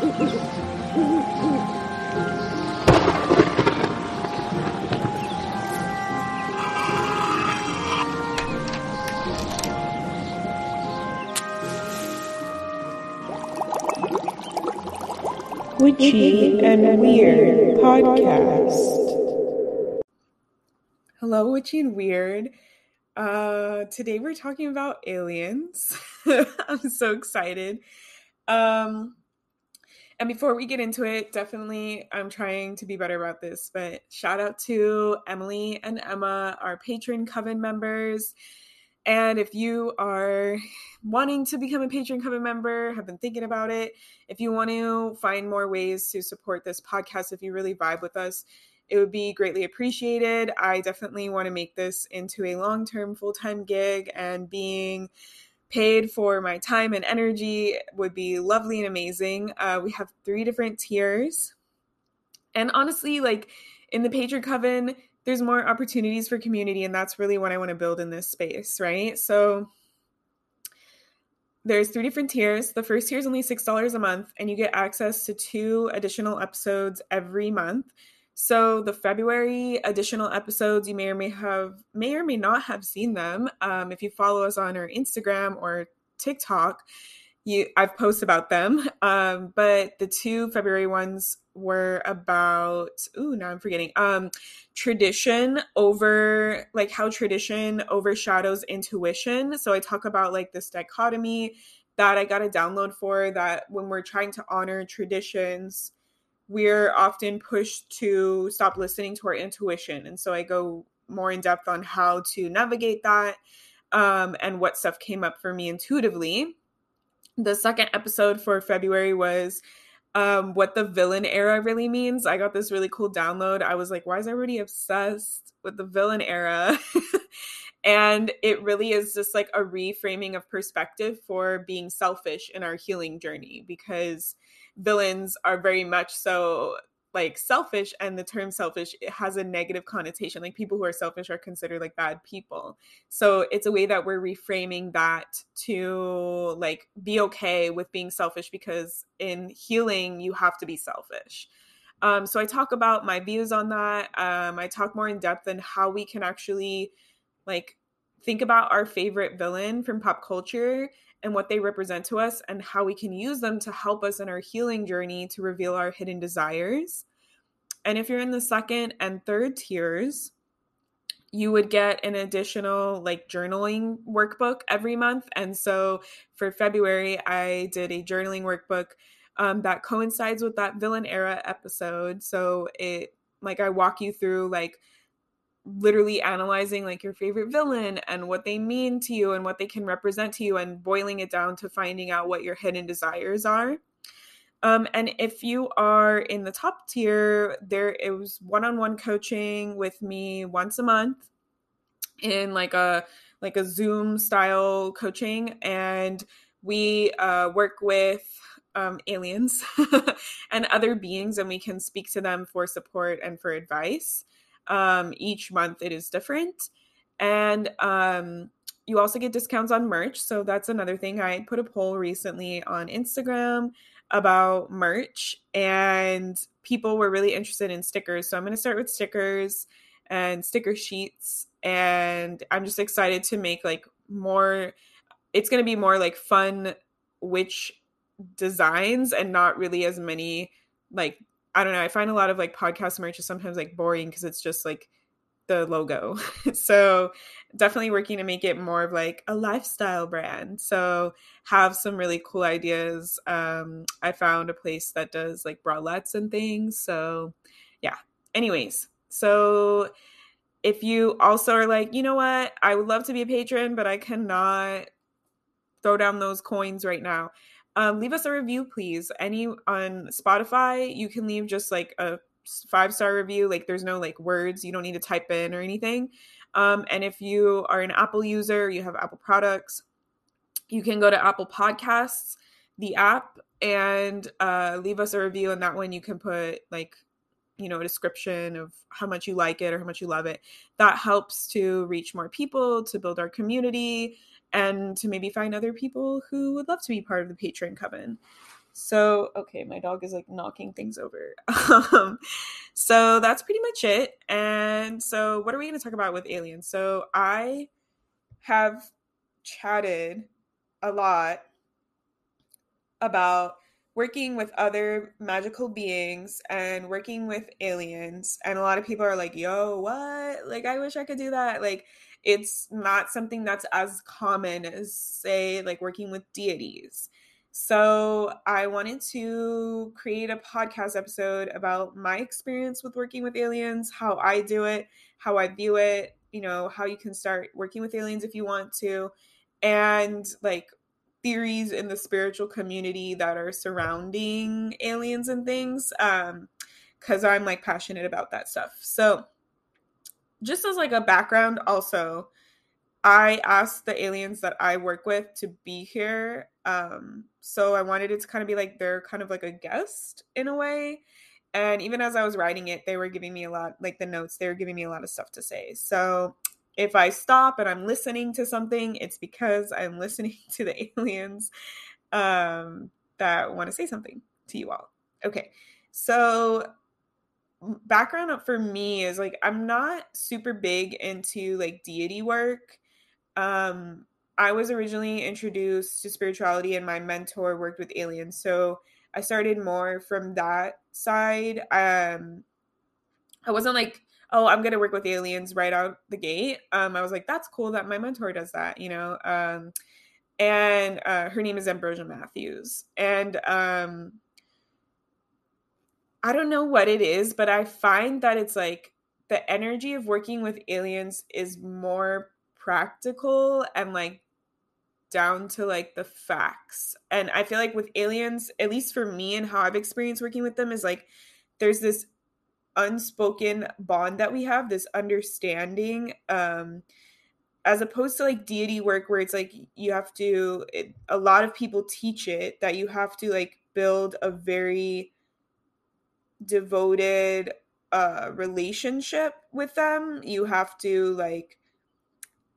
Witchy and Weird podcast. Hello, Witchy and Weird. Uh, today we're talking about aliens. I'm so excited. Um, and before we get into it, definitely I'm trying to be better about this, but shout out to Emily and Emma, our patreon coven members. And if you are wanting to become a patreon coven member, have been thinking about it, if you want to find more ways to support this podcast, if you really vibe with us, it would be greatly appreciated. I definitely want to make this into a long term, full time gig, and being paid for my time and energy would be lovely and amazing. Uh, we have three different tiers. And honestly, like in the Patreon Coven, there's more opportunities for community and that's really what i want to build in this space right so there's three different tiers the first tier is only six dollars a month and you get access to two additional episodes every month so the february additional episodes you may or may have may or may not have seen them um, if you follow us on our instagram or tiktok you I've posted about them. Um, but the two February ones were about ooh, now I'm forgetting. Um tradition over like how tradition overshadows intuition. So I talk about like this dichotomy that I got a download for that when we're trying to honor traditions, we're often pushed to stop listening to our intuition. And so I go more in depth on how to navigate that um, and what stuff came up for me intuitively the second episode for February was um, what the villain era really means. I got this really cool download. I was like, why is everybody obsessed with the villain era? and it really is just like a reframing of perspective for being selfish in our healing journey because villains are very much so like selfish and the term selfish it has a negative connotation. Like people who are selfish are considered like bad people. So it's a way that we're reframing that to like be okay with being selfish because in healing you have to be selfish. Um, so i talk about my views on that. Um, i talk more in depth on how we can actually like think about our favorite villain from pop culture and what they represent to us and how we can use them to help us in our healing journey to reveal our hidden desires. And if you're in the second and third tiers, you would get an additional like journaling workbook every month. And so for February, I did a journaling workbook um, that coincides with that villain era episode. So it like I walk you through like literally analyzing like your favorite villain and what they mean to you and what they can represent to you and boiling it down to finding out what your hidden desires are. Um, and if you are in the top tier, there it was one-on-one coaching with me once a month in like a like a Zoom style coaching, and we uh, work with um, aliens and other beings, and we can speak to them for support and for advice. Um, each month it is different. And um, you also get discounts on merch. So that's another thing. I put a poll recently on Instagram about merch, and people were really interested in stickers. So I'm going to start with stickers and sticker sheets. And I'm just excited to make like more, it's going to be more like fun witch designs and not really as many like I don't know. I find a lot of like podcast merch is sometimes like boring because it's just like the logo. so definitely working to make it more of like a lifestyle brand. So have some really cool ideas. Um, I found a place that does like bralettes and things. So yeah. Anyways, so if you also are like, you know what, I would love to be a patron, but I cannot throw down those coins right now um, leave us a review, please. Any on Spotify, you can leave just like a five star review. Like there's no like words you don't need to type in or anything. Um, and if you are an Apple user, you have Apple products, you can go to Apple Podcasts, the app, and uh, leave us a review. And that one you can put like you know a description of how much you like it or how much you love it that helps to reach more people to build our community and to maybe find other people who would love to be part of the patreon coven. So, okay, my dog is like knocking things over. um, so that's pretty much it. And so, what are we going to talk about with aliens? So, I have chatted a lot about working with other magical beings and working with aliens and a lot of people are like yo what like i wish i could do that like it's not something that's as common as say like working with deities so i wanted to create a podcast episode about my experience with working with aliens how i do it how i view it you know how you can start working with aliens if you want to and like theories in the spiritual community that are surrounding aliens and things um cuz I'm like passionate about that stuff. So just as like a background also I asked the aliens that I work with to be here. Um so I wanted it to kind of be like they're kind of like a guest in a way. And even as I was writing it, they were giving me a lot like the notes, they were giving me a lot of stuff to say. So if I stop and I'm listening to something, it's because I'm listening to the aliens um, that want to say something to you all. Okay, so background for me is like I'm not super big into like deity work. Um, I was originally introduced to spirituality, and my mentor worked with aliens, so I started more from that side. Um, I wasn't like oh, I'm gonna work with aliens right out the gate. Um, I was like, that's cool that my mentor does that, you know. Um, and uh, her name is Ambrosia Matthews, and um, I don't know what it is, but I find that it's like the energy of working with aliens is more practical and like down to like the facts. And I feel like with aliens, at least for me and how I've experienced working with them, is like there's this unspoken bond that we have, this understanding. Um, as opposed to like deity work where it's like you have to it, a lot of people teach it that you have to like build a very devoted uh relationship with them you have to like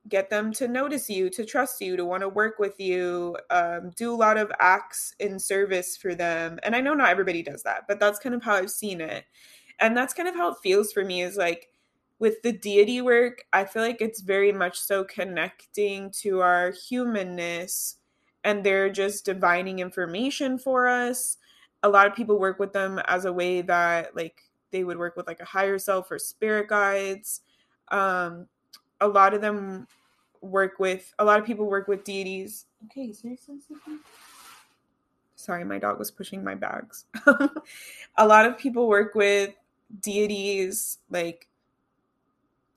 get them to notice you to trust you to want to work with you um, do a lot of acts in service for them and i know not everybody does that but that's kind of how i've seen it and that's kind of how it feels for me is like with the deity work i feel like it's very much so connecting to our humanness and they're just divining information for us a lot of people work with them as a way that like they would work with like a higher self or spirit guides. Um a lot of them work with a lot of people work with deities. Okay seriously sorry my dog was pushing my bags. A lot of people work with deities like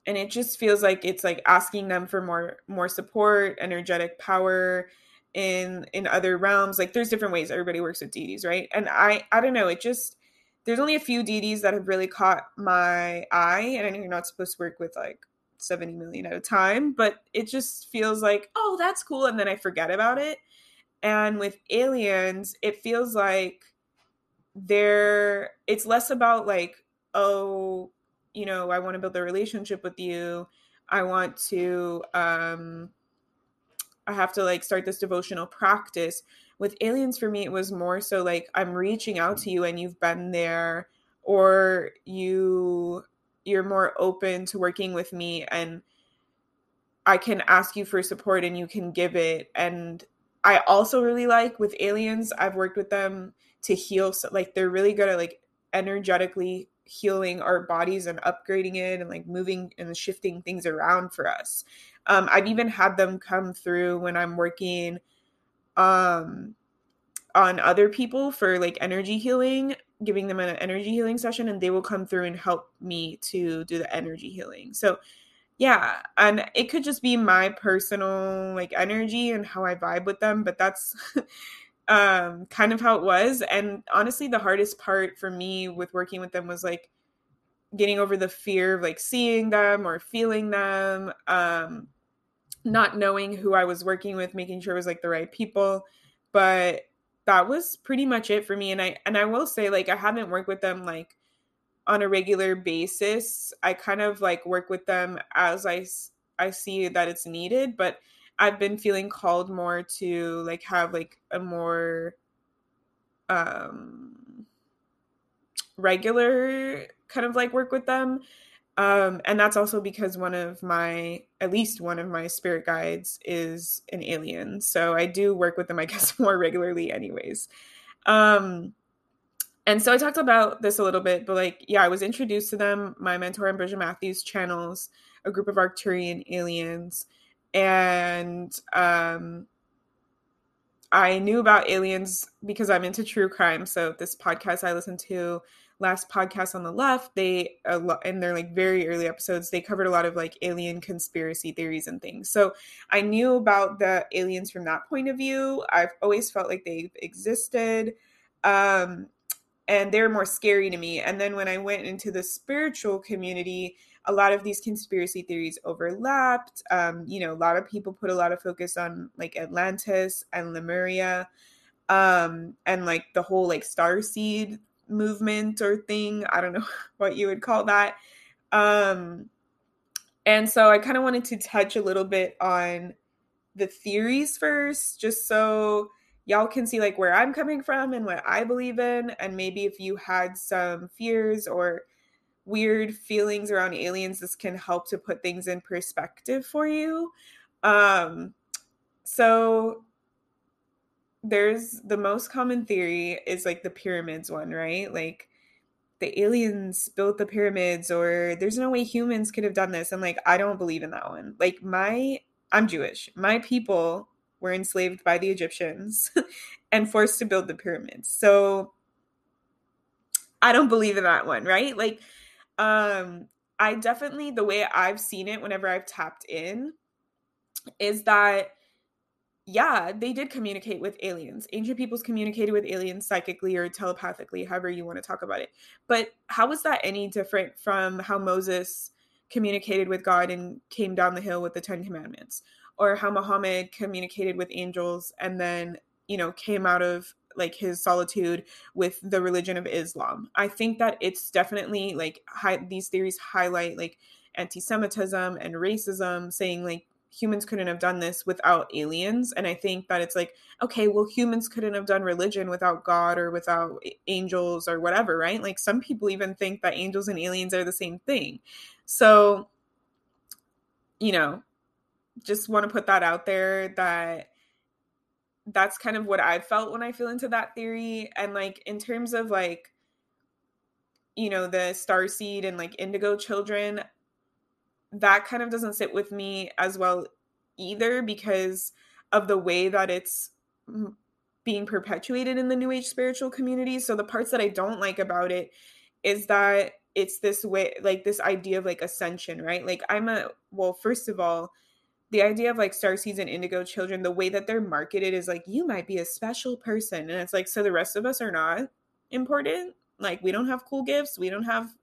and it just feels like it's like asking them for more more support energetic power in in other realms like there's different ways everybody works with deities right and i i don't know it just there's only a few deities that have really caught my eye and i know you're not supposed to work with like 70 million at a time but it just feels like oh that's cool and then i forget about it and with aliens it feels like there it's less about like oh, you know, I want to build a relationship with you. I want to um I have to like start this devotional practice. With aliens for me it was more so like I'm reaching out to you and you've been there or you you're more open to working with me and I can ask you for support and you can give it and I also really like with aliens I've worked with them to heal so like they're really good at like energetically healing our bodies and upgrading it and like moving and shifting things around for us. Um, I've even had them come through when I'm working um, on other people for like energy healing, giving them an energy healing session, and they will come through and help me to do the energy healing. So, yeah, and it could just be my personal like energy and how I vibe with them, but that's um, kind of how it was. And honestly, the hardest part for me with working with them was like getting over the fear of like seeing them or feeling them, um, not knowing who I was working with, making sure it was like the right people. But that was pretty much it for me. And I and I will say like I haven't worked with them like on a regular basis. I kind of like work with them as I I see that it's needed, but I've been feeling called more to like have like a more um regular kind of like work with them um, and that's also because one of my, at least one of my spirit guides is an alien. So I do work with them, I guess, more regularly, anyways. Um, and so I talked about this a little bit, but like, yeah, I was introduced to them. My mentor, Ambrosia Matthews, channels a group of Arcturian aliens. And um, I knew about aliens because I'm into true crime. So this podcast I listen to last podcast on the left, they in their like very early episodes, they covered a lot of like alien conspiracy theories and things. So I knew about the aliens from that point of view. I've always felt like they've existed. Um, and they're more scary to me. And then when I went into the spiritual community, a lot of these conspiracy theories overlapped. Um, you know, a lot of people put a lot of focus on like Atlantis and Lemuria, um, and like the whole like star seed movement or thing. I don't know what you would call that. Um, and so I kind of wanted to touch a little bit on the theories first, just so y'all can see like where I'm coming from and what I believe in. And maybe if you had some fears or weird feelings around aliens, this can help to put things in perspective for you. Um, so there's the most common theory is like the pyramids one, right? Like the aliens built the pyramids or there's no way humans could have done this. And like I don't believe in that one. Like my I'm Jewish. My people were enslaved by the Egyptians and forced to build the pyramids. So I don't believe in that one, right? Like um I definitely the way I've seen it whenever I've tapped in is that yeah, they did communicate with aliens. Ancient peoples communicated with aliens psychically or telepathically, however you want to talk about it. But how was that any different from how Moses communicated with God and came down the hill with the Ten Commandments? Or how Muhammad communicated with angels and then, you know, came out of like his solitude with the religion of Islam. I think that it's definitely like hi- these theories highlight like anti Semitism and racism, saying like humans couldn't have done this without aliens. And i think that it's like okay well humans couldn't have done religion without god or without angels or whatever right? Like some people even think that angels and aliens are the same thing. So you know just want to put that out there that that's kind of what i felt when i feel into that theory and like in terms of like you know the star seed and like indigo children that kind of doesn't sit with me as well either because of the way that it's being perpetuated in the new age spiritual community so the parts that i don't like about it is that it's this way like this idea of like ascension right? Like i'm a well first of all the idea of like star seeds and indigo children the way that they're marketed is like you might be a special person and it's like so the rest of us are not important. Like we don't have cool gifts. We don't have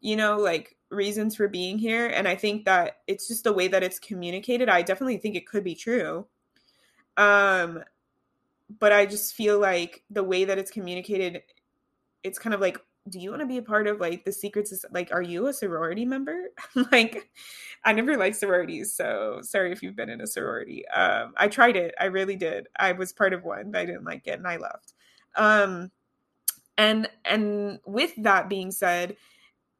you know like reasons for being here and i think that it's just the way that it's communicated i definitely think it could be true. Um but i just feel like the way that it's communicated it's kind of like do you want to be a part of like the secrets like are you a sorority member? Like i never liked sororities so sorry if you've been in a sorority. Um i tried it i really did. I was part of one but i didn't like it and i left. Um and and with that being said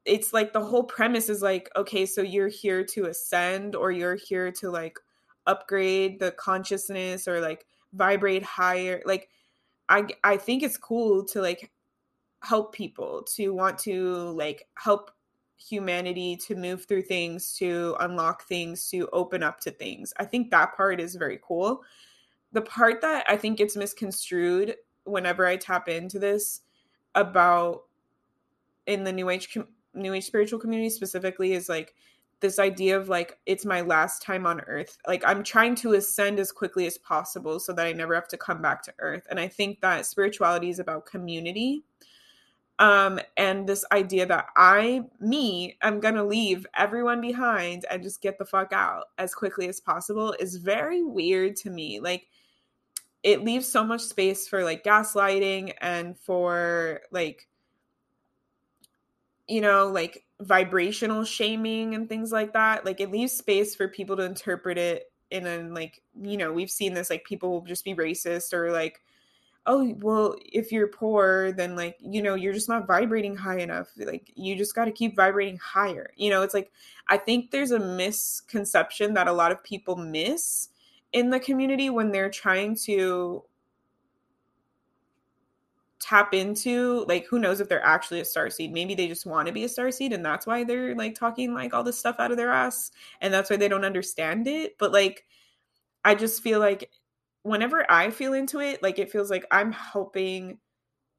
it's like the whole premise is like okay so you're here to ascend or you're here to like upgrade the consciousness or like vibrate higher like i i think it's cool to like help people to want to like help humanity to move through things to unlock things to open up to things. I think that part is very cool. The part that i think gets misconstrued whenever i tap into this about in the new age new age spiritual community specifically is like this idea of like it's my last time on earth. Like i'm trying to ascend as quickly as possible so that i never have to come back to earth. And i think that spirituality is about community um and this idea that i me i'm gonna leave everyone behind and just get the fuck out as quickly as possible is very weird to me like it leaves so much space for like gaslighting and for like you know, like vibrational shaming and things like that. Like it leaves space for people to interpret it in a like, you know, we've seen this like people will just be racist or like oh well if you're poor then like you know you're just not vibrating high enough like you just got to keep vibrating higher you know it's like i think there's a misconception that a lot of people miss in the community when they're trying to tap into like who knows if they're actually a star seed maybe they just want to be a star seed and that's why they're like talking like all this stuff out of their ass and that's why they don't understand it but like i just feel like whenever I feel into it, like it feels like I'm helping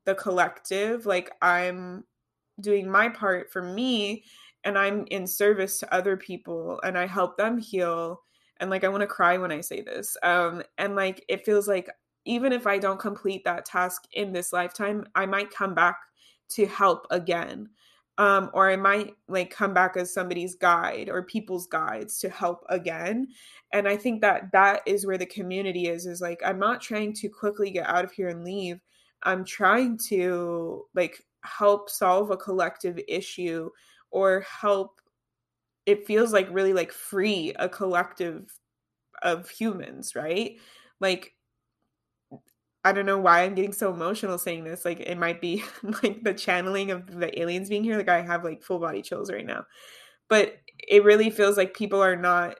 the collective, like I'm doing my part for me and I'm in service to other people and I help them heal and like I want to cry when I say this. Um and like it feels like even if I don't complete that task in this lifetime, I might come back to help again um, or I might like come back as somebody's guide or people's guides to help again. And I think that that is where the community is. Is like I'm not trying to quickly get out of here and leave. I'm trying to like help solve a collective issue or help. It feels like really like free a collective of humans, right? Like I don't know why I'm getting so emotional saying this. Like it might be like the channeling of the aliens being here. Like I have like full body chills right now. But it really feels like people are not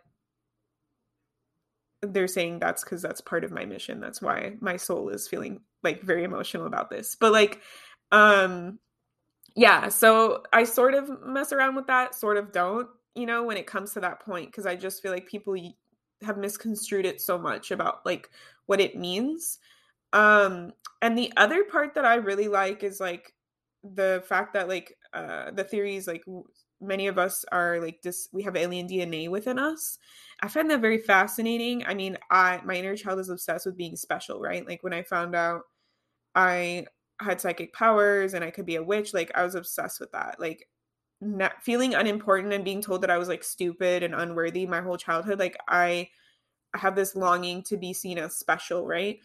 they're saying that's cuz that's part of my mission. That's why my soul is feeling like very emotional about this. But like um yeah, so I sort of mess around with that, sort of don't, you know, when it comes to that point because I just feel like people have misconstrued it so much about like what it means um, and the other part that I really like is like the fact that like uh the theories like many of us are like this we have alien DNA within us. I find that very fascinating. I mean, I my inner child is obsessed with being special, right? Like when I found out I had psychic powers and I could be a witch, like I was obsessed with that. Like not feeling unimportant and being told that I was like stupid and unworthy my whole childhood, like I have this longing to be seen as special, right?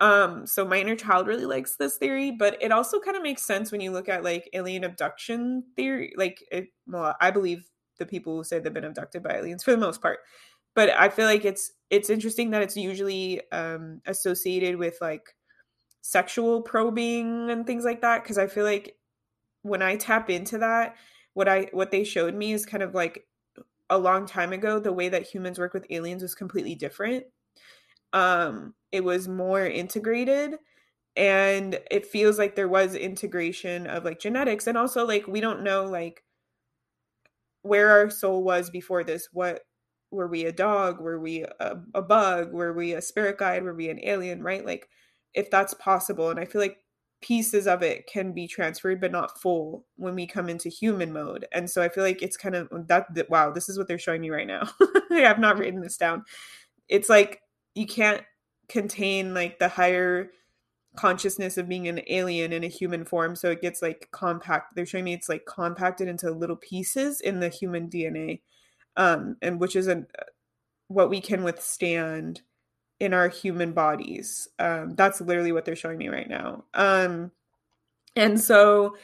Um, so my inner child really likes this theory, but it also kind of makes sense when you look at like alien abduction theory. Like, it, well, I believe the people who say they've been abducted by aliens for the most part, but I feel like it's it's interesting that it's usually um, associated with like sexual probing and things like that. Because I feel like when I tap into that, what I what they showed me is kind of like a long time ago. The way that humans work with aliens was completely different um it was more integrated and it feels like there was integration of like genetics and also like we don't know like where our soul was before this. What were we a dog? Were we a, a bug? Were we a spirit guide? Were we an alien right? Like if that's possible and i feel like pieces of it can be transferred but not full when we come into human mode and so i feel like it's kind of that, that wow this is what they're showing me right now. I have not written this down. It's like you can't contain like the higher consciousness of being an alien in a human form so it gets like compact they're showing me it's like compacted into little pieces in the human dna um and which isn't what we can withstand in our human bodies um that's literally what they're showing me right now um and so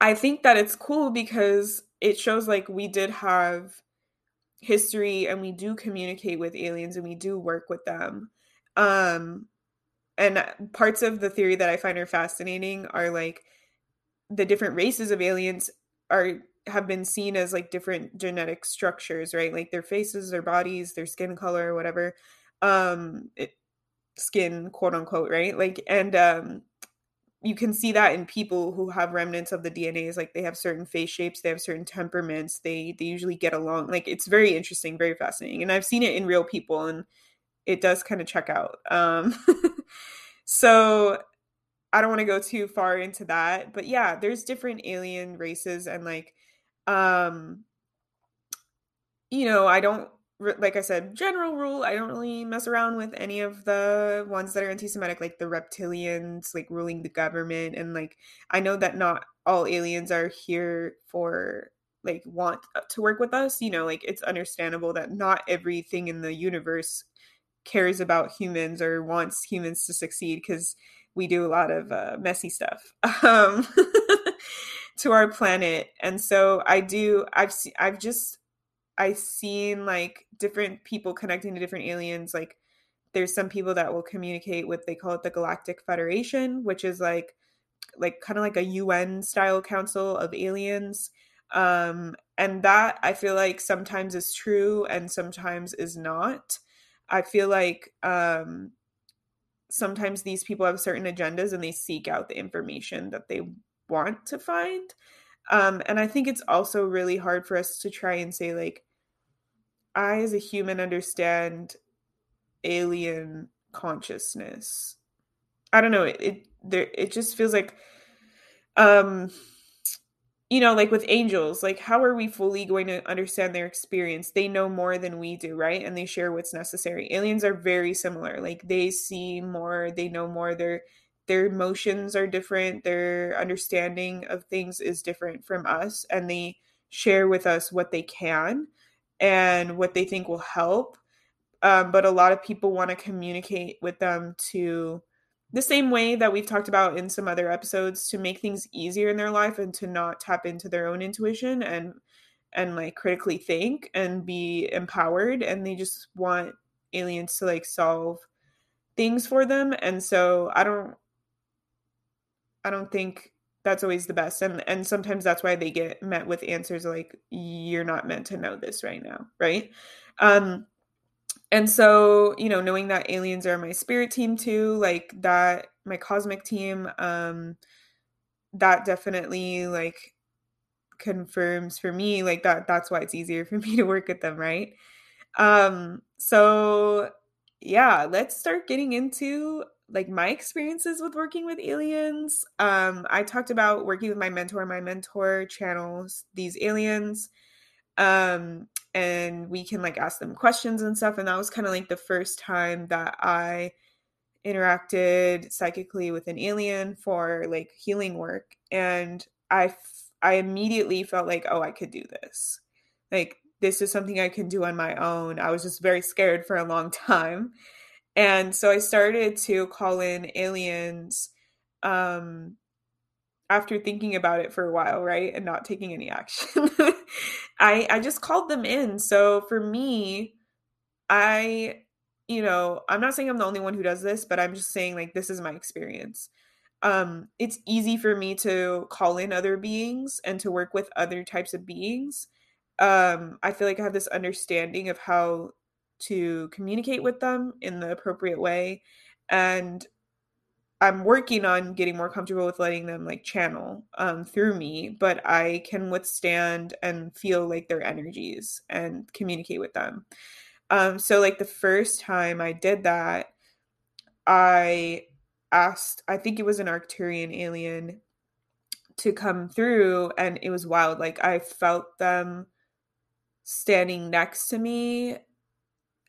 i think that it's cool because it shows like we did have history and we do communicate with aliens and we do work with them. Um and parts of the theory that I find are fascinating are like the different races of aliens are have been seen as like different genetic structures, right? Like their faces, their bodies, their skin color, whatever. Um it, skin quote unquote, right? Like and um you can see that in people who have remnants of the DNAs like they have certain face shapes they have certain temperaments they they usually get along like it's very interesting very fascinating and I've seen it in real people and it does kind of check out um so I don't want to go too far into that but yeah there's different alien races and like um you know I don't like I said, general rule, I don't really mess around with any of the ones that are anti Semitic, like the reptilians, like ruling the government. And like, I know that not all aliens are here for like want to work with us. You know, like it's understandable that not everything in the universe cares about humans or wants humans to succeed because we do a lot of uh, messy stuff um, to our planet. And so I do, I've, I've just, I've seen like different people connecting to different aliens, like there's some people that will communicate with they call it the Galactic Federation, which is like like kind of like a UN style council of aliens. Um, and that I feel like sometimes is true and sometimes is not. I feel like um, sometimes these people have certain agendas and they seek out the information that they want to find. Um, and I think it's also really hard for us to try and say, like, I as a human understand alien consciousness. I don't know, it, it there it just feels like um you know, like with angels, like how are we fully going to understand their experience? They know more than we do, right? And they share what's necessary. Aliens are very similar. Like they see more, they know more. Their their emotions are different. Their understanding of things is different from us, and they share with us what they can and what they think will help. Um, but a lot of people want to communicate with them to the same way that we've talked about in some other episodes to make things easier in their life and to not tap into their own intuition and and like critically think and be empowered and they just want aliens to like solve things for them and so i don't i don't think that's always the best and and sometimes that's why they get met with answers like you're not meant to know this right now right? Um and so you know knowing that aliens are my spirit team too like that my cosmic team um that definitely like confirms for me like that that's why it's easier for me to work with them right? Um so yeah let's start getting into like my experiences with working with aliens. Um i talked about working with my mentor my mentor channels these aliens. Um and we can like ask them questions and stuff and that was kind of like the first time that i interacted psychically with an alien for like healing work and I I immediately felt like oh I could do this. Like this is something I can do on my own. I was just very scared for a long time and so I started to call in aliens um after thinking about it for a while, right? And not taking any action. I I just called them in. So for me, I you know, I'm not saying I'm the only one who does this, but I'm just saying like this is my experience. Um it's easy for me to call in other beings and to work with other types of beings. Um I feel like I have this understanding of how to communicate with them in the appropriate way and I'm working on getting more comfortable with letting them like channel um, through me, but I can withstand and feel like their energies and communicate with them. Um, so like the first time I did that, I asked, I think it was an Arcturian alien to come through, and it was wild. Like I felt them standing next to me.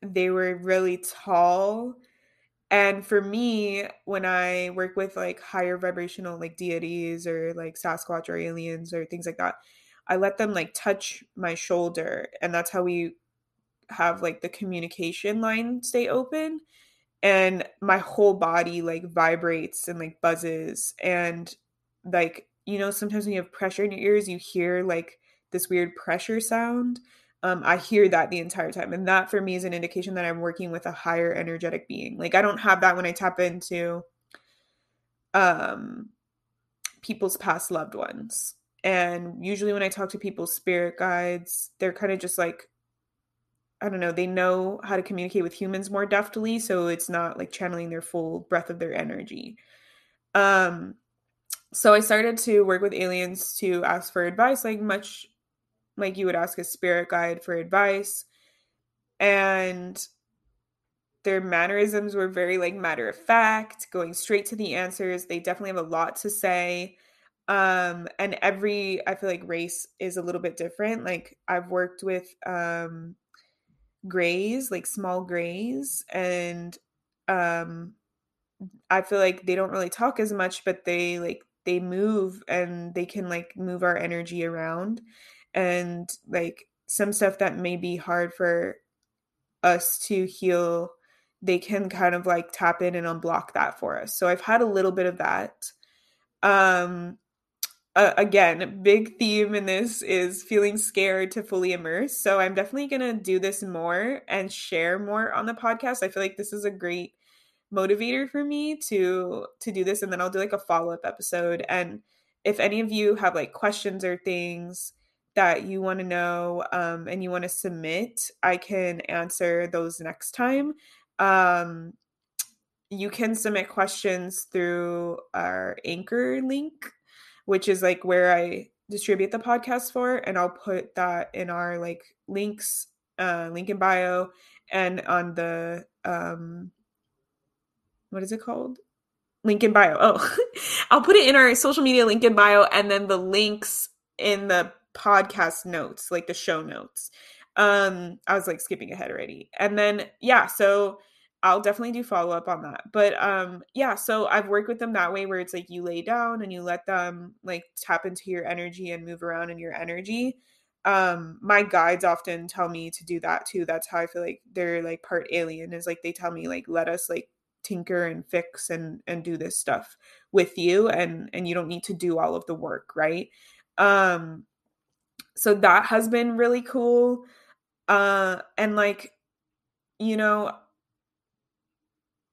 They were really tall and for me, when I work with like higher vibrational like deities or like Sasquatch or aliens or things like that, I let them like touch my shoulder and that's how we have like the communication line stay open and my whole body like vibrates and like buzzes and like you know sometimes when you have pressure in your ears you hear like this weird pressure sound um, I hear that the entire time. And that for me is an indication that I'm working with a higher energetic being. Like I don't have that when I tap into um people's past loved ones. And usually when I talk to people's spirit guides, they're kind of just like I don't know, they know how to communicate with humans more deftly, so it's not like channeling their full breath of their energy. Um so I started to work with aliens to ask for advice like much like you would ask a spirit guide for advice and their mannerisms were very like matter of fact going straight to the answers. They definitely have a lot to say. Um and every i feel like race is a little bit different. Like i've worked with um grays like small grays and um i feel like they don't really talk as much but they like they move and they can like move our energy around and like some stuff that may be hard for us to heal they can kind of like tap in and unblock that for us so i've had a little bit of that um uh, again, big theme in this is feeling scared to fully immerse. So I'm definitely going to do this more and share more on the podcast. I feel like this is a great motivator for me to to do this and then I'll do like a follow-up episode and if any of you have like questions or things that you want to know um, and you want to submit, I can answer those next time. Um, you can submit questions through our anchor link, which is like where I distribute the podcast for, and I'll put that in our like links, uh, link in bio, and on the um, what is it called? Link in bio. Oh, I'll put it in our social media link in bio, and then the links in the podcast notes, like the show notes. Um, I was like skipping ahead already. And then yeah, so I'll definitely do follow up on that. But um yeah, so I've worked with them that way where it's like you lay down and you let them like tap into your energy and move around in your energy. Um my guides often tell me to do that too. That's how I feel like they're like part alien is like they tell me like let us like tinker and fix and and do this stuff with you and and you don't need to do all of the work, right? Um so that has been really cool uh and like you know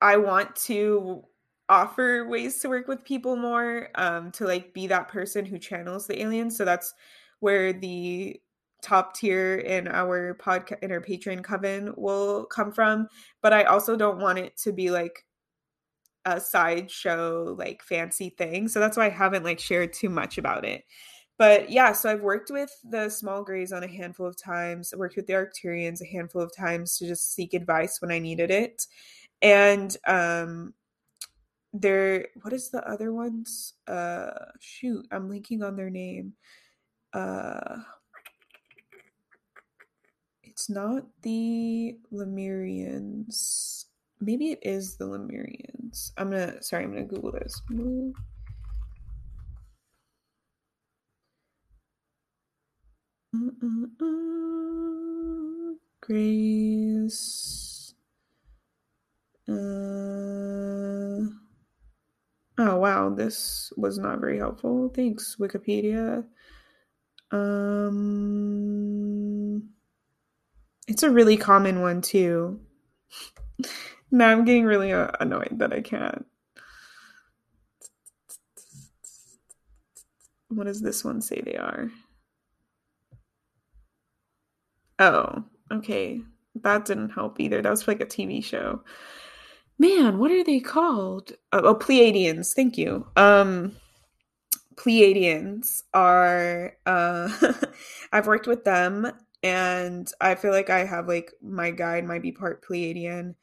i want to offer ways to work with people more um to like be that person who channels the aliens so that's where the top tier in our podcast in our patreon coven will come from but i also don't want it to be like a sideshow like fancy thing so that's why i haven't like shared too much about it but yeah, so I've worked with the small grays on a handful of times. I worked with the Arcturians a handful of times to just seek advice when I needed it. And um there what is the other ones? Uh shoot, I'm linking on their name. Uh it's not the Lemurians. Maybe it is the Lemurians. I'm gonna sorry, I'm gonna Google this. Grace. Uh, oh wow, this was not very helpful. Thanks, Wikipedia. Um, it's a really common one too. now I'm getting really uh, annoyed that I can't. What does this one say they are? Oh, okay. That didn't help either. That was like a TV show. Man, what are they called? Oh, oh Pleiadians. Thank you. Um Pleiadians are uh I've worked with them and I feel like I have like my guide might be part Pleiadian.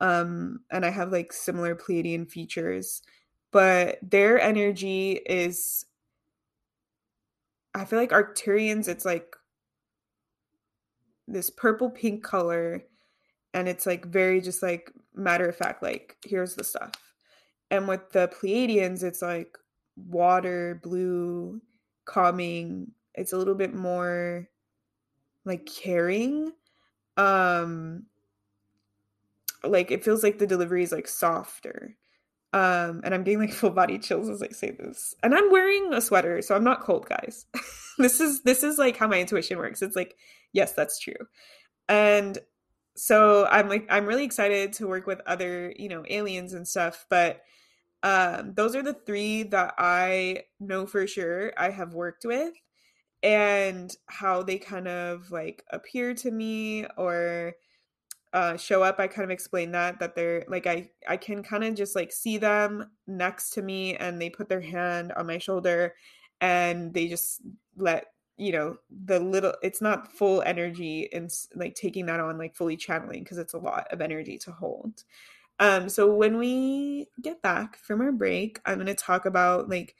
Um and I have like similar Pleiadian features, but their energy is I feel like Arcturians it's like this purple pink color and it's like very just like matter of fact like here's the stuff. And with the pleiadians it's like water blue calming. It's a little bit more like caring. Um like it feels like the delivery is like softer um and i'm getting like full body chills as i say this. And i'm wearing a sweater so i'm not cold guys. This is this is like how my intuition works. It's like yes that's true. And so i'm like i'm really excited to work with other you know aliens and stuff but um those are the three that i know for sure i have worked with and how they kind of like appear to me or uh, show up, I kind of explain that that they're like I I can kind of just like see them next to me and they put their hand on my shoulder and they just let you know the little it's not full energy and like taking that on like fully channeling because it's a lot of energy to hold. Um so when we get back from our break, I'm going to talk about like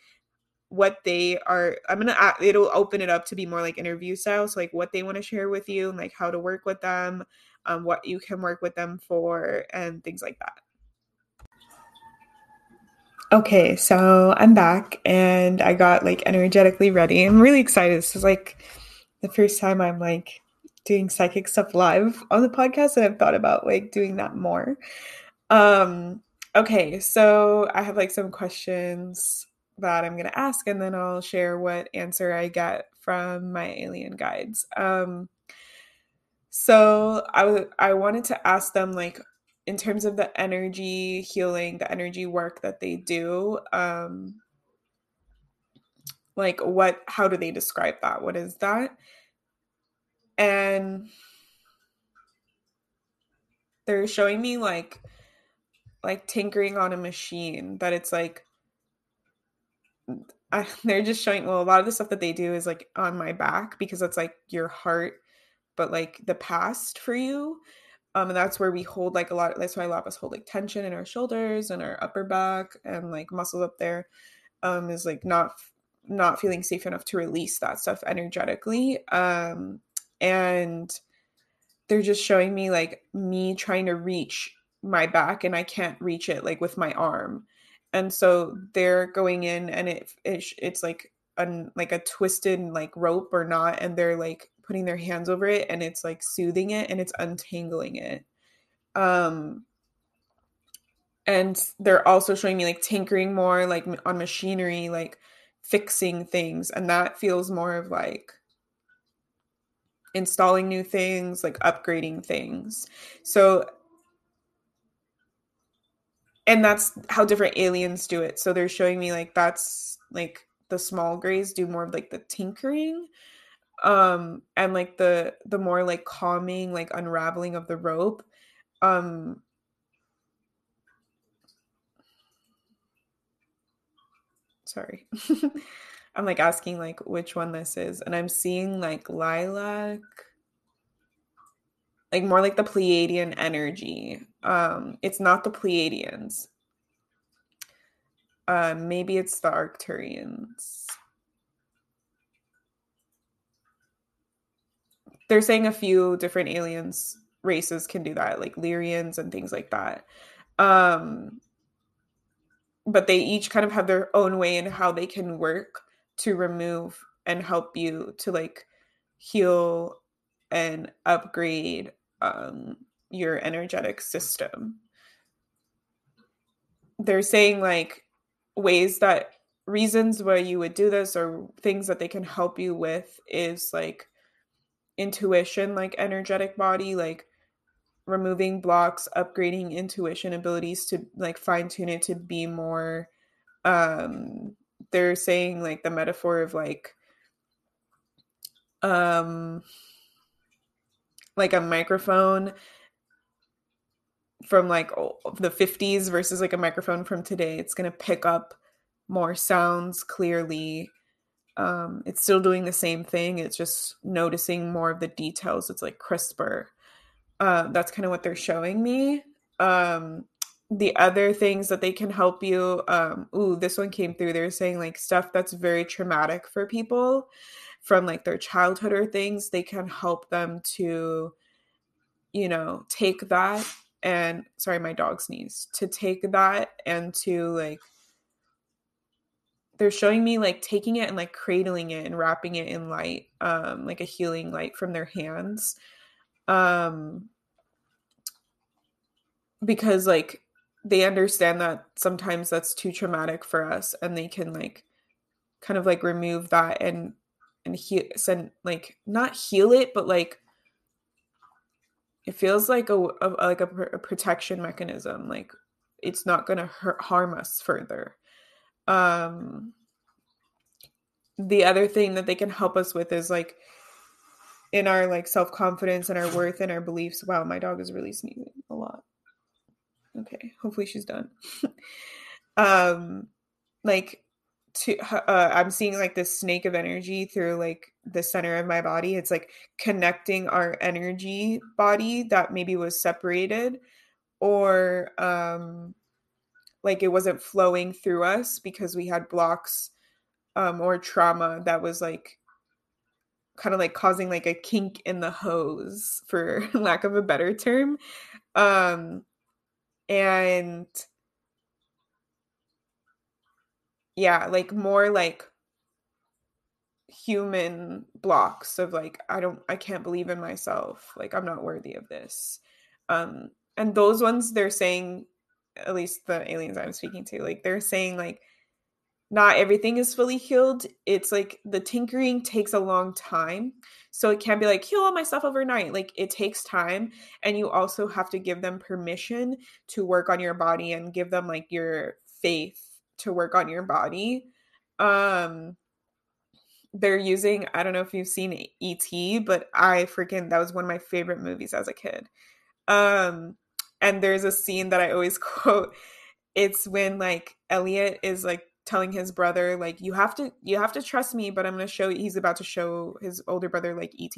what they are i'm gonna it'll open it up to be more like interview style so like what they want to share with you and like how to work with them um, what you can work with them for, and things like that. Okay, so I'm back and I got like energetically ready. I'm really excited. This is like the first time I'm like doing psychic stuff live on the podcast and I've thought about like doing that more. Um okay, so I have like some questions that I'm going to ask, and then I'll share what answer I get from my alien guides. Um, so I w- I wanted to ask them like in terms of the energy healing, the energy work that they do. Um, like what? How do they describe that? What is that? And they're showing me like like tinkering on a machine that it's like I, they're just showing well a lot of the stuff that they do is like on my back because it's like your heart but like the past for you um and that's where we hold like a lot that's why a lot of us hold like tension in our shoulders and our upper back and like muscles up there um is like not not feeling safe enough to release that stuff energetically um and they're just showing me like me trying to reach my back and I can't reach it like with my arm. And so they're going in and it, it it's like a like a twisted like rope or not and they're like putting their hands over it and it's like soothing it and it's untangling it. Um and they're also showing me like tinkering more like on machinery like fixing things and that feels more of like installing new things, like upgrading things. So and that's how different aliens do it. So they're showing me like that's like the small grays do more of like the tinkering um and like the the more like calming like unraveling of the rope um sorry I'm like asking like which one this is, and I'm seeing like lilac, like more like the Pleiadian energy. Um, it's not the Pleiadians. Uh, maybe it's the Arcturians. They're saying a few different aliens races can do that, like Lyrians and things like that. Um, but they each kind of have their own way in how they can work to remove and help you to like heal and upgrade um, your energetic system. They're saying like ways that reasons why you would do this or things that they can help you with is like intuition, like energetic body, like removing blocks, upgrading intuition abilities to like fine tune it to be more um they're saying like the metaphor of like um like a microphone from like the 50s versus like a microphone from today it's going to pick up more sounds clearly. Um it's still doing the same thing it's just noticing more of the details it's like crisper. Uh, that's kind of what they're showing me. Um the other things that they can help you um ooh this one came through they're saying like stuff that's very traumatic for people from like their childhood or things they can help them to you know take that and sorry my dog sneezed to take that and to like they're showing me like taking it and like cradling it and wrapping it in light um like a healing light from their hands um because like they understand that sometimes that's too traumatic for us and they can like kind of like remove that and and heal send like not heal it but like it feels like a, a like a, a, protection mechanism like it's not going to hurt harm us further. Um the other thing that they can help us with is like in our like self-confidence and our worth and our beliefs wow my dog is really sneezing a lot. Okay hopefully she's done. Um like to uh, i'm seeing like this snake of energy through like the center of my body. It's like connecting our energy body that maybe was separated or um like it wasn't flowing through us because we had blocks um or trauma that was like kind of like causing like a kink in the hose for lack of a better term. Um and yeah like more like human blocks of like i don't i can't believe in myself like i'm not worthy of this um and those ones they're saying at least the aliens i'm speaking to like they're saying like not everything is fully healed. It's like the tinkering takes a long time. So it can't be like heal all my stuff overnight. Like it takes time. And you also have to give them permission to work on your body and give them like your faith to work on your body. Um they're using I don't know if you've seen ET, but I freaking that was one of my favorite movies as a kid. Um and there's a scene that I always quote. It's when like Elliott is like telling his brother like you have to you have to trust me but i'm going to show he's about to show his older brother like et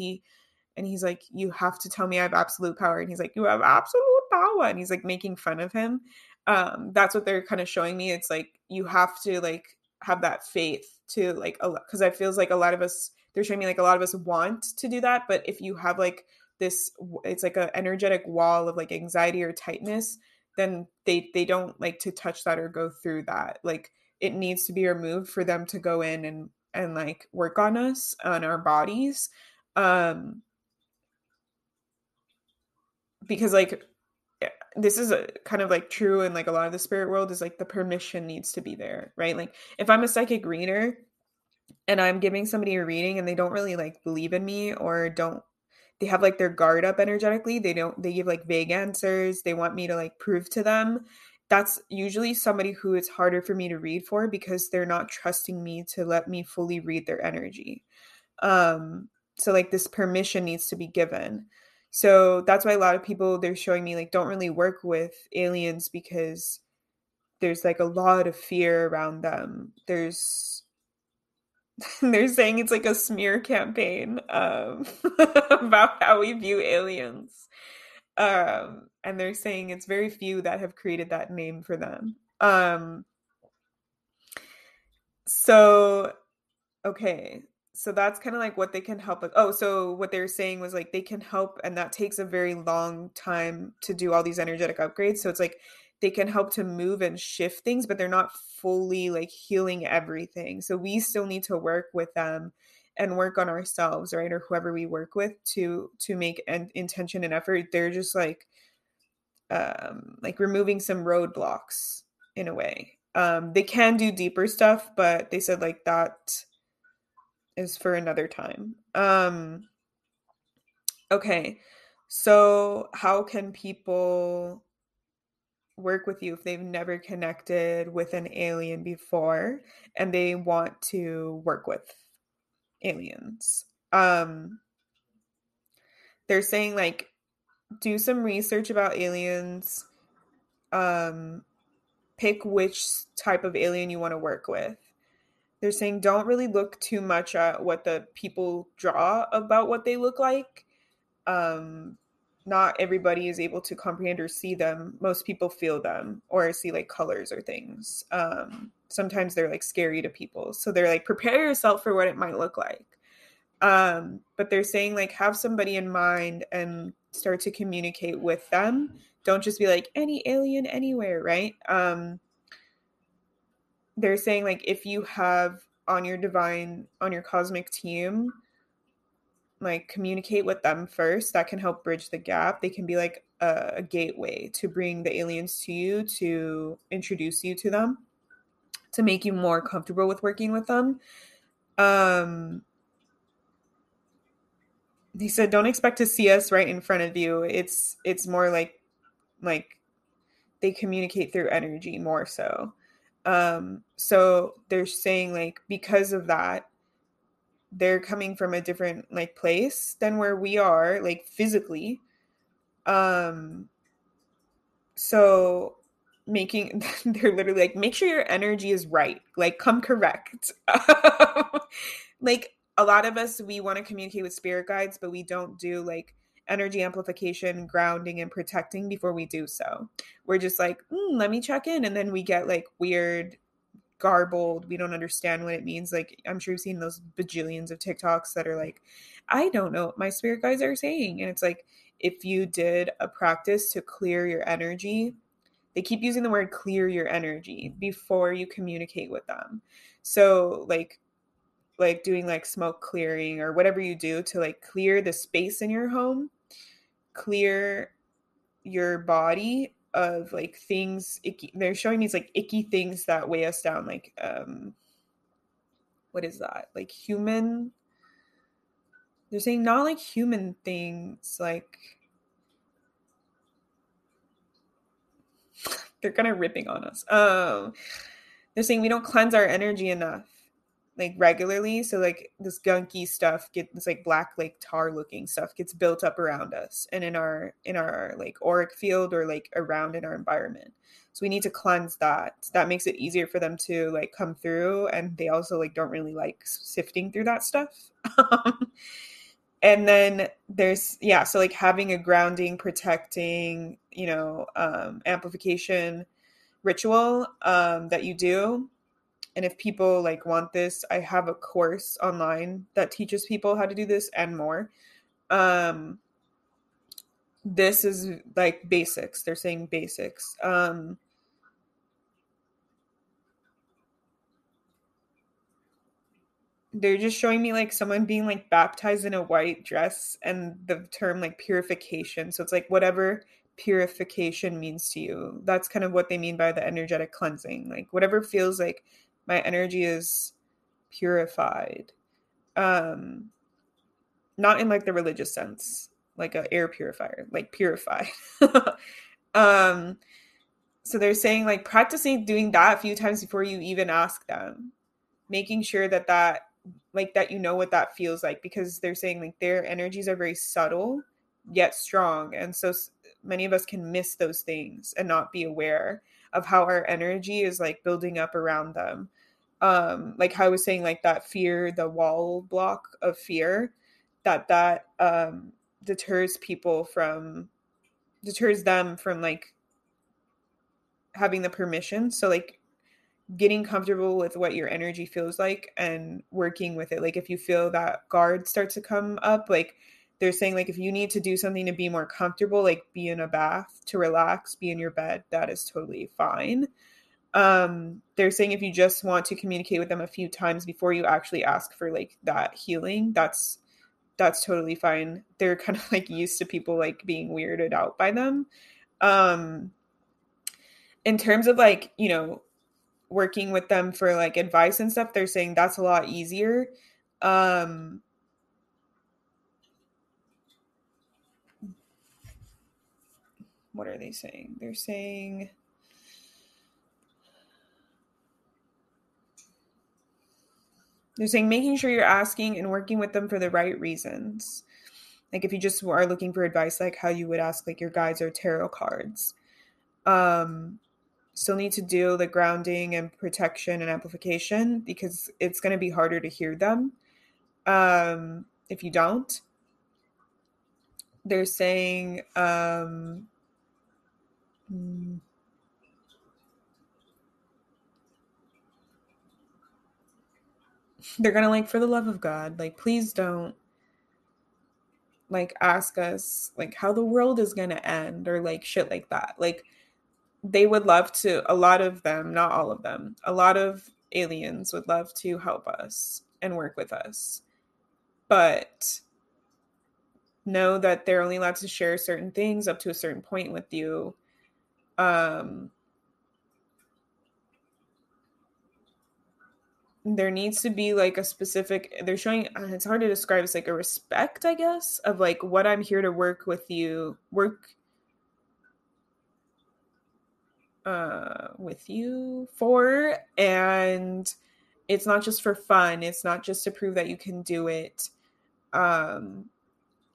and he's like you have to tell me i have absolute power and he's like you have absolute power and he's like making fun of him um that's what they're kind of showing me. It's like you have to like have that faith to like because i feels like a lot of us they're showing me like a lot of us want to do that but if you have like this it's like an energetic wall of like anxiety or tightness then they they don't like to touch that or go through that. Like it needs to be removed for them to go in and and like work on us on our bodies um because like this is a kind of like true in like a lot of the spirit world is like the permission needs to be there right like if i'm a psychic reader and i'm giving somebody a reading and they don't really like believe in me or don't they have like their guard up energetically they don't they give like vague answers they want me to like prove to them that's usually somebody who it's harder for me to read for because they're not trusting me to let me fully read their energy. Um, so like this permission needs to be given. So that's why a lot of people they're showing me like don't really work with aliens because there's like a lot of fear around them. There's they're saying it's like a smear campaign um, about how we view aliens. Um, and they're saying it's very few that have created that name for them. Um, so, okay, so that's kind of like what they can help with. Oh, so what they're saying was like they can help, and that takes a very long time to do all these energetic upgrades. So it's like they can help to move and shift things, but they're not fully like healing everything. So we still need to work with them and work on ourselves, right? Or whoever we work with to to make an intention and effort. They're just like um, like removing some roadblocks in a way. Um, they can do deeper stuff, but they said like that is for another time. Um, okay, so how can people work with you if they've never connected with an alien before and they want to work with aliens? Um, they're saying like do some research about aliens um pick which type of alien you want to work with they're saying don't really look too much at what the people draw about what they look like. Um not everybody is able to comprehend or see them. Most people feel them or see like colors or things. Um sometimes they're like scary to people. So they're like prepare yourself for what it might look like. Um but they're saying like have somebody in mind and start to communicate with them. Don't just be like any alien anywhere right? Um they're saying like if you have on your divine on your cosmic team like communicate with them first that can help bridge the gap. They can be like a, a gateway to bring the aliens to you to introduce you to them to make you more comfortable with working with them. Um he said don't expect to see us right in front of you. It's it's more like like they communicate through energy more so um so they're saying like because of that they're coming from a different like place than where we are like physically. Um so making they're literally like make sure your energy is right. Like come correct. Like a lot of us we want to communicate with spirit guides but we don't do like energy amplification grounding and protecting before we do so. We're just like mm, let me check in and then we get like weird garbled we don't understand what it means. Like i'm sure you've seen those bajillions of tiktoks that are like i don't know what my spirit guides are saying and it's like if you did a practice to clear your energy they keep using the word clear your energy before you communicate with them. So like like doing like smoke clearing or whatever you do to like clear the space in your home, clear your body of like things icky they're showing me like icky things that weigh us down like um what is that? Like human they're saying not like human things like they're kind of ripping on us. Um they're saying we don't cleanse our energy enough like regularly so like this gunky stuff gets like black like tar looking stuff gets built up around us and in our in our like auric field or like around in our environment. So we need to cleanse that. That makes it easier for them to like come through and they also like don't really like sifting through that stuff. And then there's yeah so like having a grounding protecting you know um amplification ritual um that you do and if people like want this i have a course online that teaches people how to do this and more. Um this is like basics. They're saying basics. Um they're just showing me like someone being like baptized in a white dress and the term like purification. So it's like whatever purification means to you. That's kind of what they mean by the energetic cleansing. Like whatever feels like my energy is purified. Um not in like the religious sense like a air purifier like purified. Um so they're saying like practicing doing that a few times before you even ask them. Making sure that that like that you know what that feels like because they're saying like their energies are very subtle yet strong. And so many of us can miss those things and not be aware of how our energy is like building up around them um like how i was saying like that fear the wall block of fear that that um deters people from deters them from like having the permission. So like getting comfortable with what your energy feels like and working with it. Like if you feel that guard starts to come up like they're saying like if you need to do something to be more comfortable like be in a bath to relax be in your bed that is totally fine um they're saying if you just want to communicate with them a few times before you actually ask for like that healing that's that's totally fine. They're kind of like used to people like being weirded out by them. Um in terms of like you know working with them for like advice and stuff they're saying that's a lot easier. Um what are they saying? They're saying They're saying making sure you're asking and working with them for the right reasons. Like if you just are looking for advice, like how you would ask like your guides or tarot cards. Um, still need to do the grounding and protection and amplification because it's going to be harder to hear them um, if you don't. They're saying um, they're gonna like for the love of god like please don't like ask us like how the world is gonna end or like shit like that. Like they would love to a lot of them not all of them a lot of aliens would love to help us and work with us. But know that they're only allowed to share certain things up to a certain point with you. Um there needs to be like a specific they're showing uh, it's hard to describe it's like a respect i guess of like what i'm here to work with you work uh with you for and it's not just for fun it's not just to prove that you can do it. Um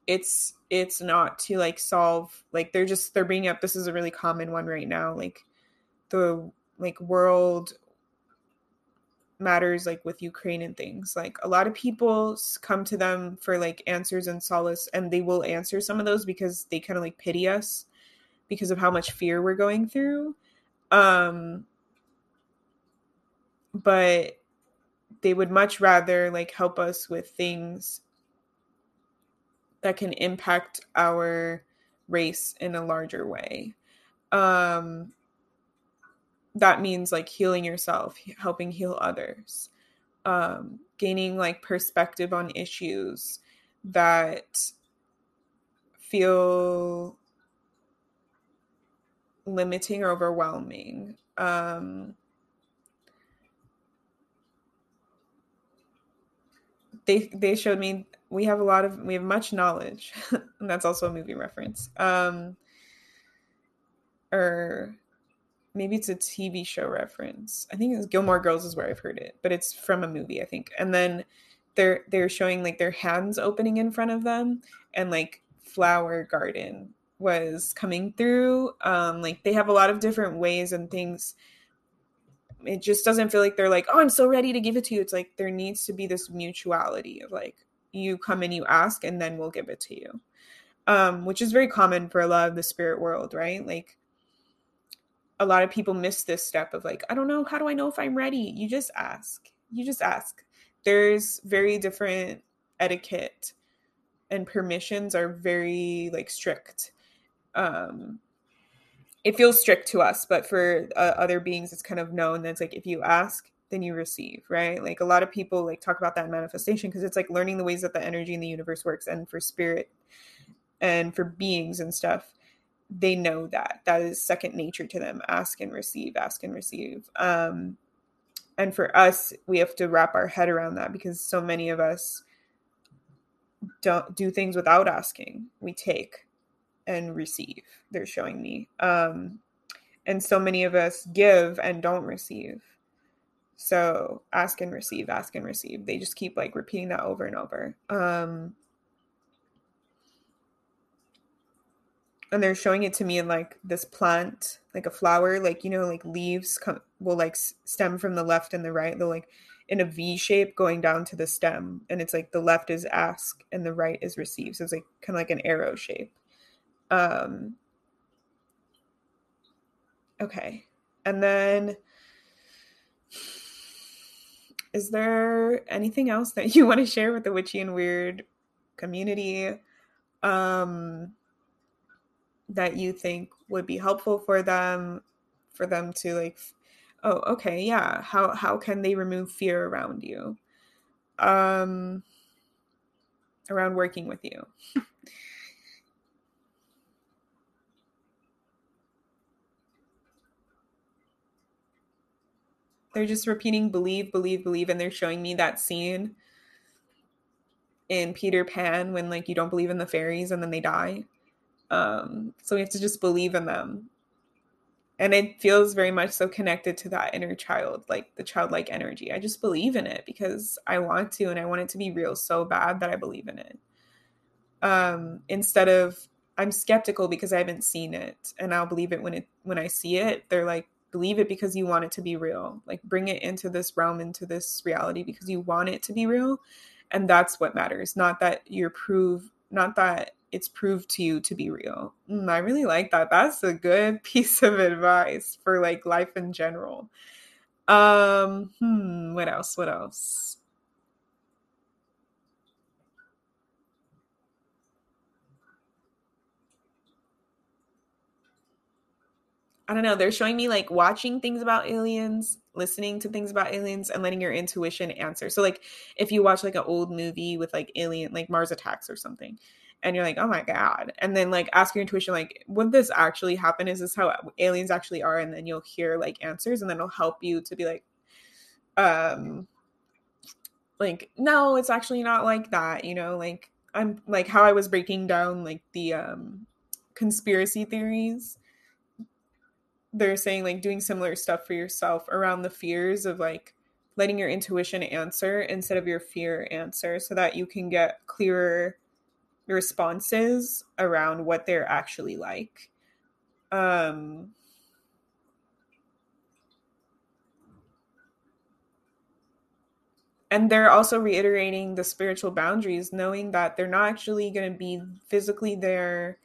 it's it's not to like solve like they're just they're bringing up this is a really common one right now like the like world matters like with Ukraine and things. Like a lot of people come to them for like answers and solace and they will answer some of those because they kind of like pity us because of how much fear we're going through. Um but they would much rather like help us with things that can impact our race in a larger way. Um that means like healing yourself, helping heal others, um, gaining like perspective on issues that feel limiting or overwhelming. Um, they they showed me we have a lot of we have much knowledge, and that's also a movie reference. Um, or maybe it's a TV show reference. I think it's Gilmore Girls is where I've heard it, but it's from a movie, I think. And then they're they're showing like their hands opening in front of them and like flower garden was coming through. Um like they have a lot of different ways and things. It just doesn't feel like they're like, "Oh, I'm so ready to give it to you." It's like there needs to be this mutuality of like you come and you ask and then we'll give it to you. Um which is very common for a lot of the spirit world, right? Like a lot of people miss this step of like, I don't know, how do I know if I'm ready? You just ask. You just ask. There's very different etiquette and permissions are very like strict. Um it feels strict to us, but for uh, other beings it's kind of known that it's like if you ask, then you receive, right? Like a lot of people like talk about that manifestation because it's like learning the ways that the energy in the universe works and for spirit and for beings and stuff they know that. That is second nature to them. Ask and receive ask and receive. Um and for us we have to wrap our head around that because so many of us don't do things without asking. We take and receive. They're showing me. Um and so many of us give and don't receive. So ask and receive ask and receive. They just keep like repeating that over and over. Um and they're showing it to me in like this plant like a flower like you know like leaves come will like stem from the left and the right. They're like in a v shape going down to the stem and it's like the left is ask and the right is receive. So it's like kind of like an arrow shape. Um okay. And then is there anything else that you want to share with the witchy and weird community? Um that you think would be helpful for them for them to like oh okay yeah how how can they remove fear around you um around working with you? They're just repeating believe believe believe and they're showing me that scene in peter pan when like you don't believe in the fairies and then they die um, so we have to just believe in them. And it feels very much so connected to that inner child, like the childlike energy. I just believe in it because I want to and I want it to be real so bad that I believe in it. Um, instead of I'm skeptical because I haven't seen it and I'll believe it when it when I see it. They're like, believe it because you want it to be real. Like bring it into this realm, into this reality because you want it to be real. And that's what matters. Not that you're prove not that it's proved to you to be real. Mm, I really like that. That's a good piece of advice for like life in general. Um, hmm, what else? What else? I don't know. They're showing me like watching things about aliens, listening to things about aliens, and letting your intuition answer. So, like, if you watch like an old movie with like alien, like Mars Attacks or something, and you're like, oh my God. And then like ask your intuition, like, would this actually happen? Is this how aliens actually are? And then you'll hear like answers and then it'll help you to be like, um, like, no, it's actually not like that, you know, like I'm like how I was breaking down like the um conspiracy theories. They're saying like doing similar stuff for yourself around the fears of like letting your intuition answer instead of your fear answer so that you can get clearer responses around what they're actually like. Um, and they're also reiterating the spiritual boundaries, knowing that they're not actually going to be physically there,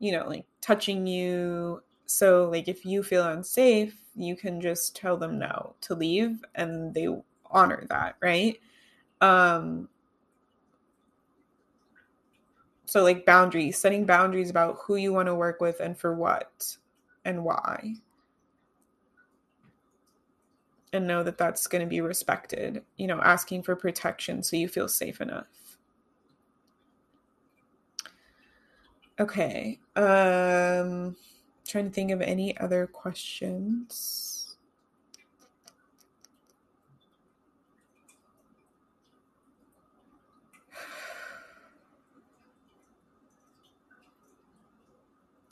you know, like touching you. So, like, if you feel unsafe, you can just tell them no to leave and they honor that, right? Um, so like boundaries setting boundaries about who you want to work with and for what and why and know that that's going to be respected you know asking for protection so you feel safe enough okay um trying to think of any other questions.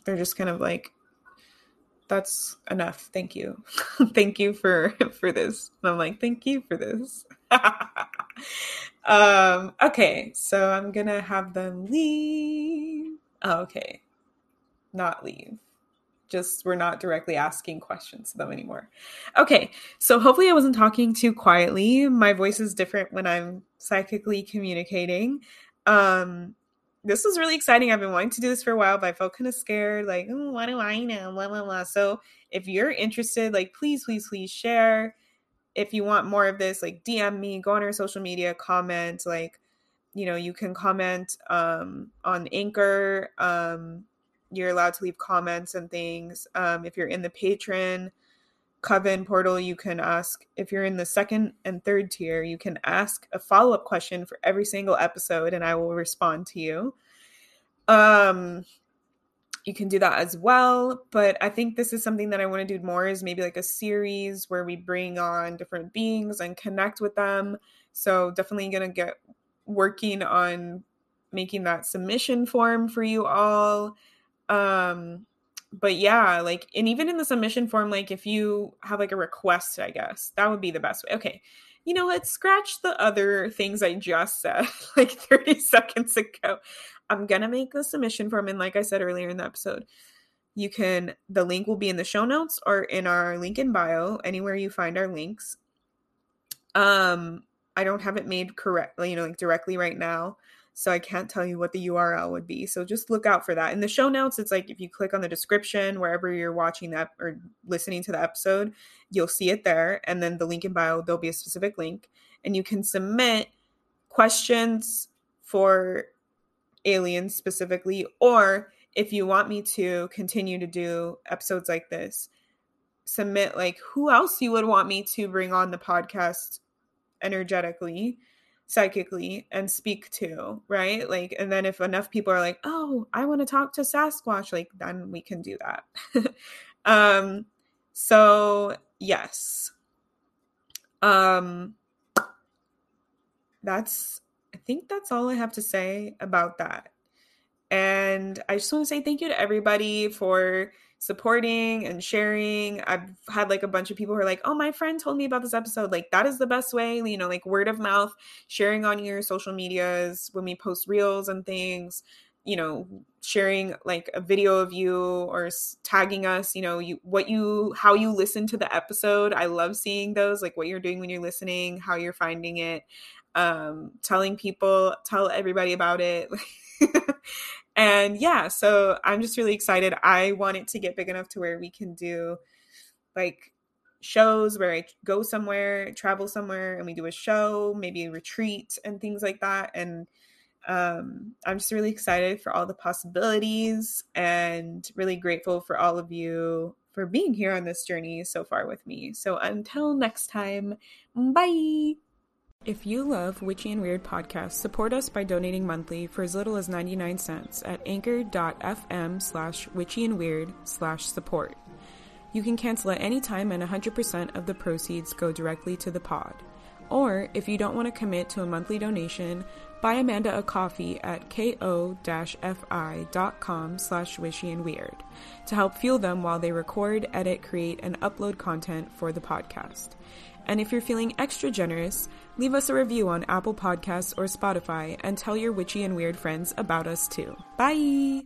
They're just kind of like, that's enough. Thank you. thank you for for this. And I'm like, thank you for this. um, okay, so I'm gonna have them leave. Oh, okay. Not leave just we're not directly asking questions to them anymore. Okay, so hopefully I wasn't talking too quietly. My voice is different when I'm psychically communicating. Um, this was really exciting. I've been wanting to do this for a while, but I felt kind of scared, like, what do I know? Blah blah blah. So if you're interested, like, please, please, please share. If you want more of this, like, DM me, go on our social media, comment, like, you know, you can comment um, on Anchor. Um, you're allowed to leave comments and things. Um, if you're in the Patreon coven portal, you can ask. If you're in the second and third tier, you can ask a follow up question for every single episode, and I will respond to you. Um, you can do that as well but i think this is something that i want to do more is maybe like a series where we bring on different beings and connect with them so definitely gonna get working on making that submission form for you all um but yeah like and even in the submission form like if you have like a request i guess that would be the best way. Okay you know what? Scratch the other things i just said like 30 seconds ago. I'm gonna make the submission form and like i said earlier in the episode you can the link will be in the show notes or in our link in bio anywhere you find our links. Um i don't have it made correctly you know like directly right now so I can't tell you what the URL would be. So just look out for that. In the show notes, it's like if you click on the description wherever you're watching that or listening to the episode, you'll see it there. And then the link in bio, there'll be a specific link. And you can submit questions for aliens specifically, or if you want me to continue to do episodes like this, submit like who else you would want me to bring on the podcast energetically psychically and speak to, right? Like, and then if enough people are like, oh, I want to talk to Sasquatch, like, then we can do that. um, so yes. Um, that's, I think that's all I have to say about that. And I just want to say thank you to everybody for supporting and sharing. I've had like a bunch of people who are like, oh, my friend told me about this episode. Like, that is the best way, you know, like word of mouth, sharing on your social medias when we post reels and things, you know, sharing like a video of you or tagging us, you know, you what you how you listen to the episode. I love seeing those, like what you're doing when you're listening, how you're finding it. Um, telling people, tell everybody about it. and yeah, so I'm just really excited. I want it to get big enough to where we can do like shows where I go somewhere, travel somewhere, and we do a show, maybe a retreat and things like that. And um, I'm just really excited for all the possibilities and really grateful for all of you for being here on this journey so far with me. So until next time, bye. If you love Witchy and Weird podcasts, support us by donating monthly for as little as 99 cents at anchor.fm slash witchy and weird slash support. You can cancel at any time and 100% of the proceeds go directly to the pod. Or, if you don't want to commit to a monthly donation, buy Amanda a coffee at ko-fi.com slash witchy and weird to help fuel them while they record, edit, create, and upload content for the podcast. And if you're feeling extra generous, leave us a review on Apple Podcasts or Spotify and tell your witchy and weird friends about us too. Bye!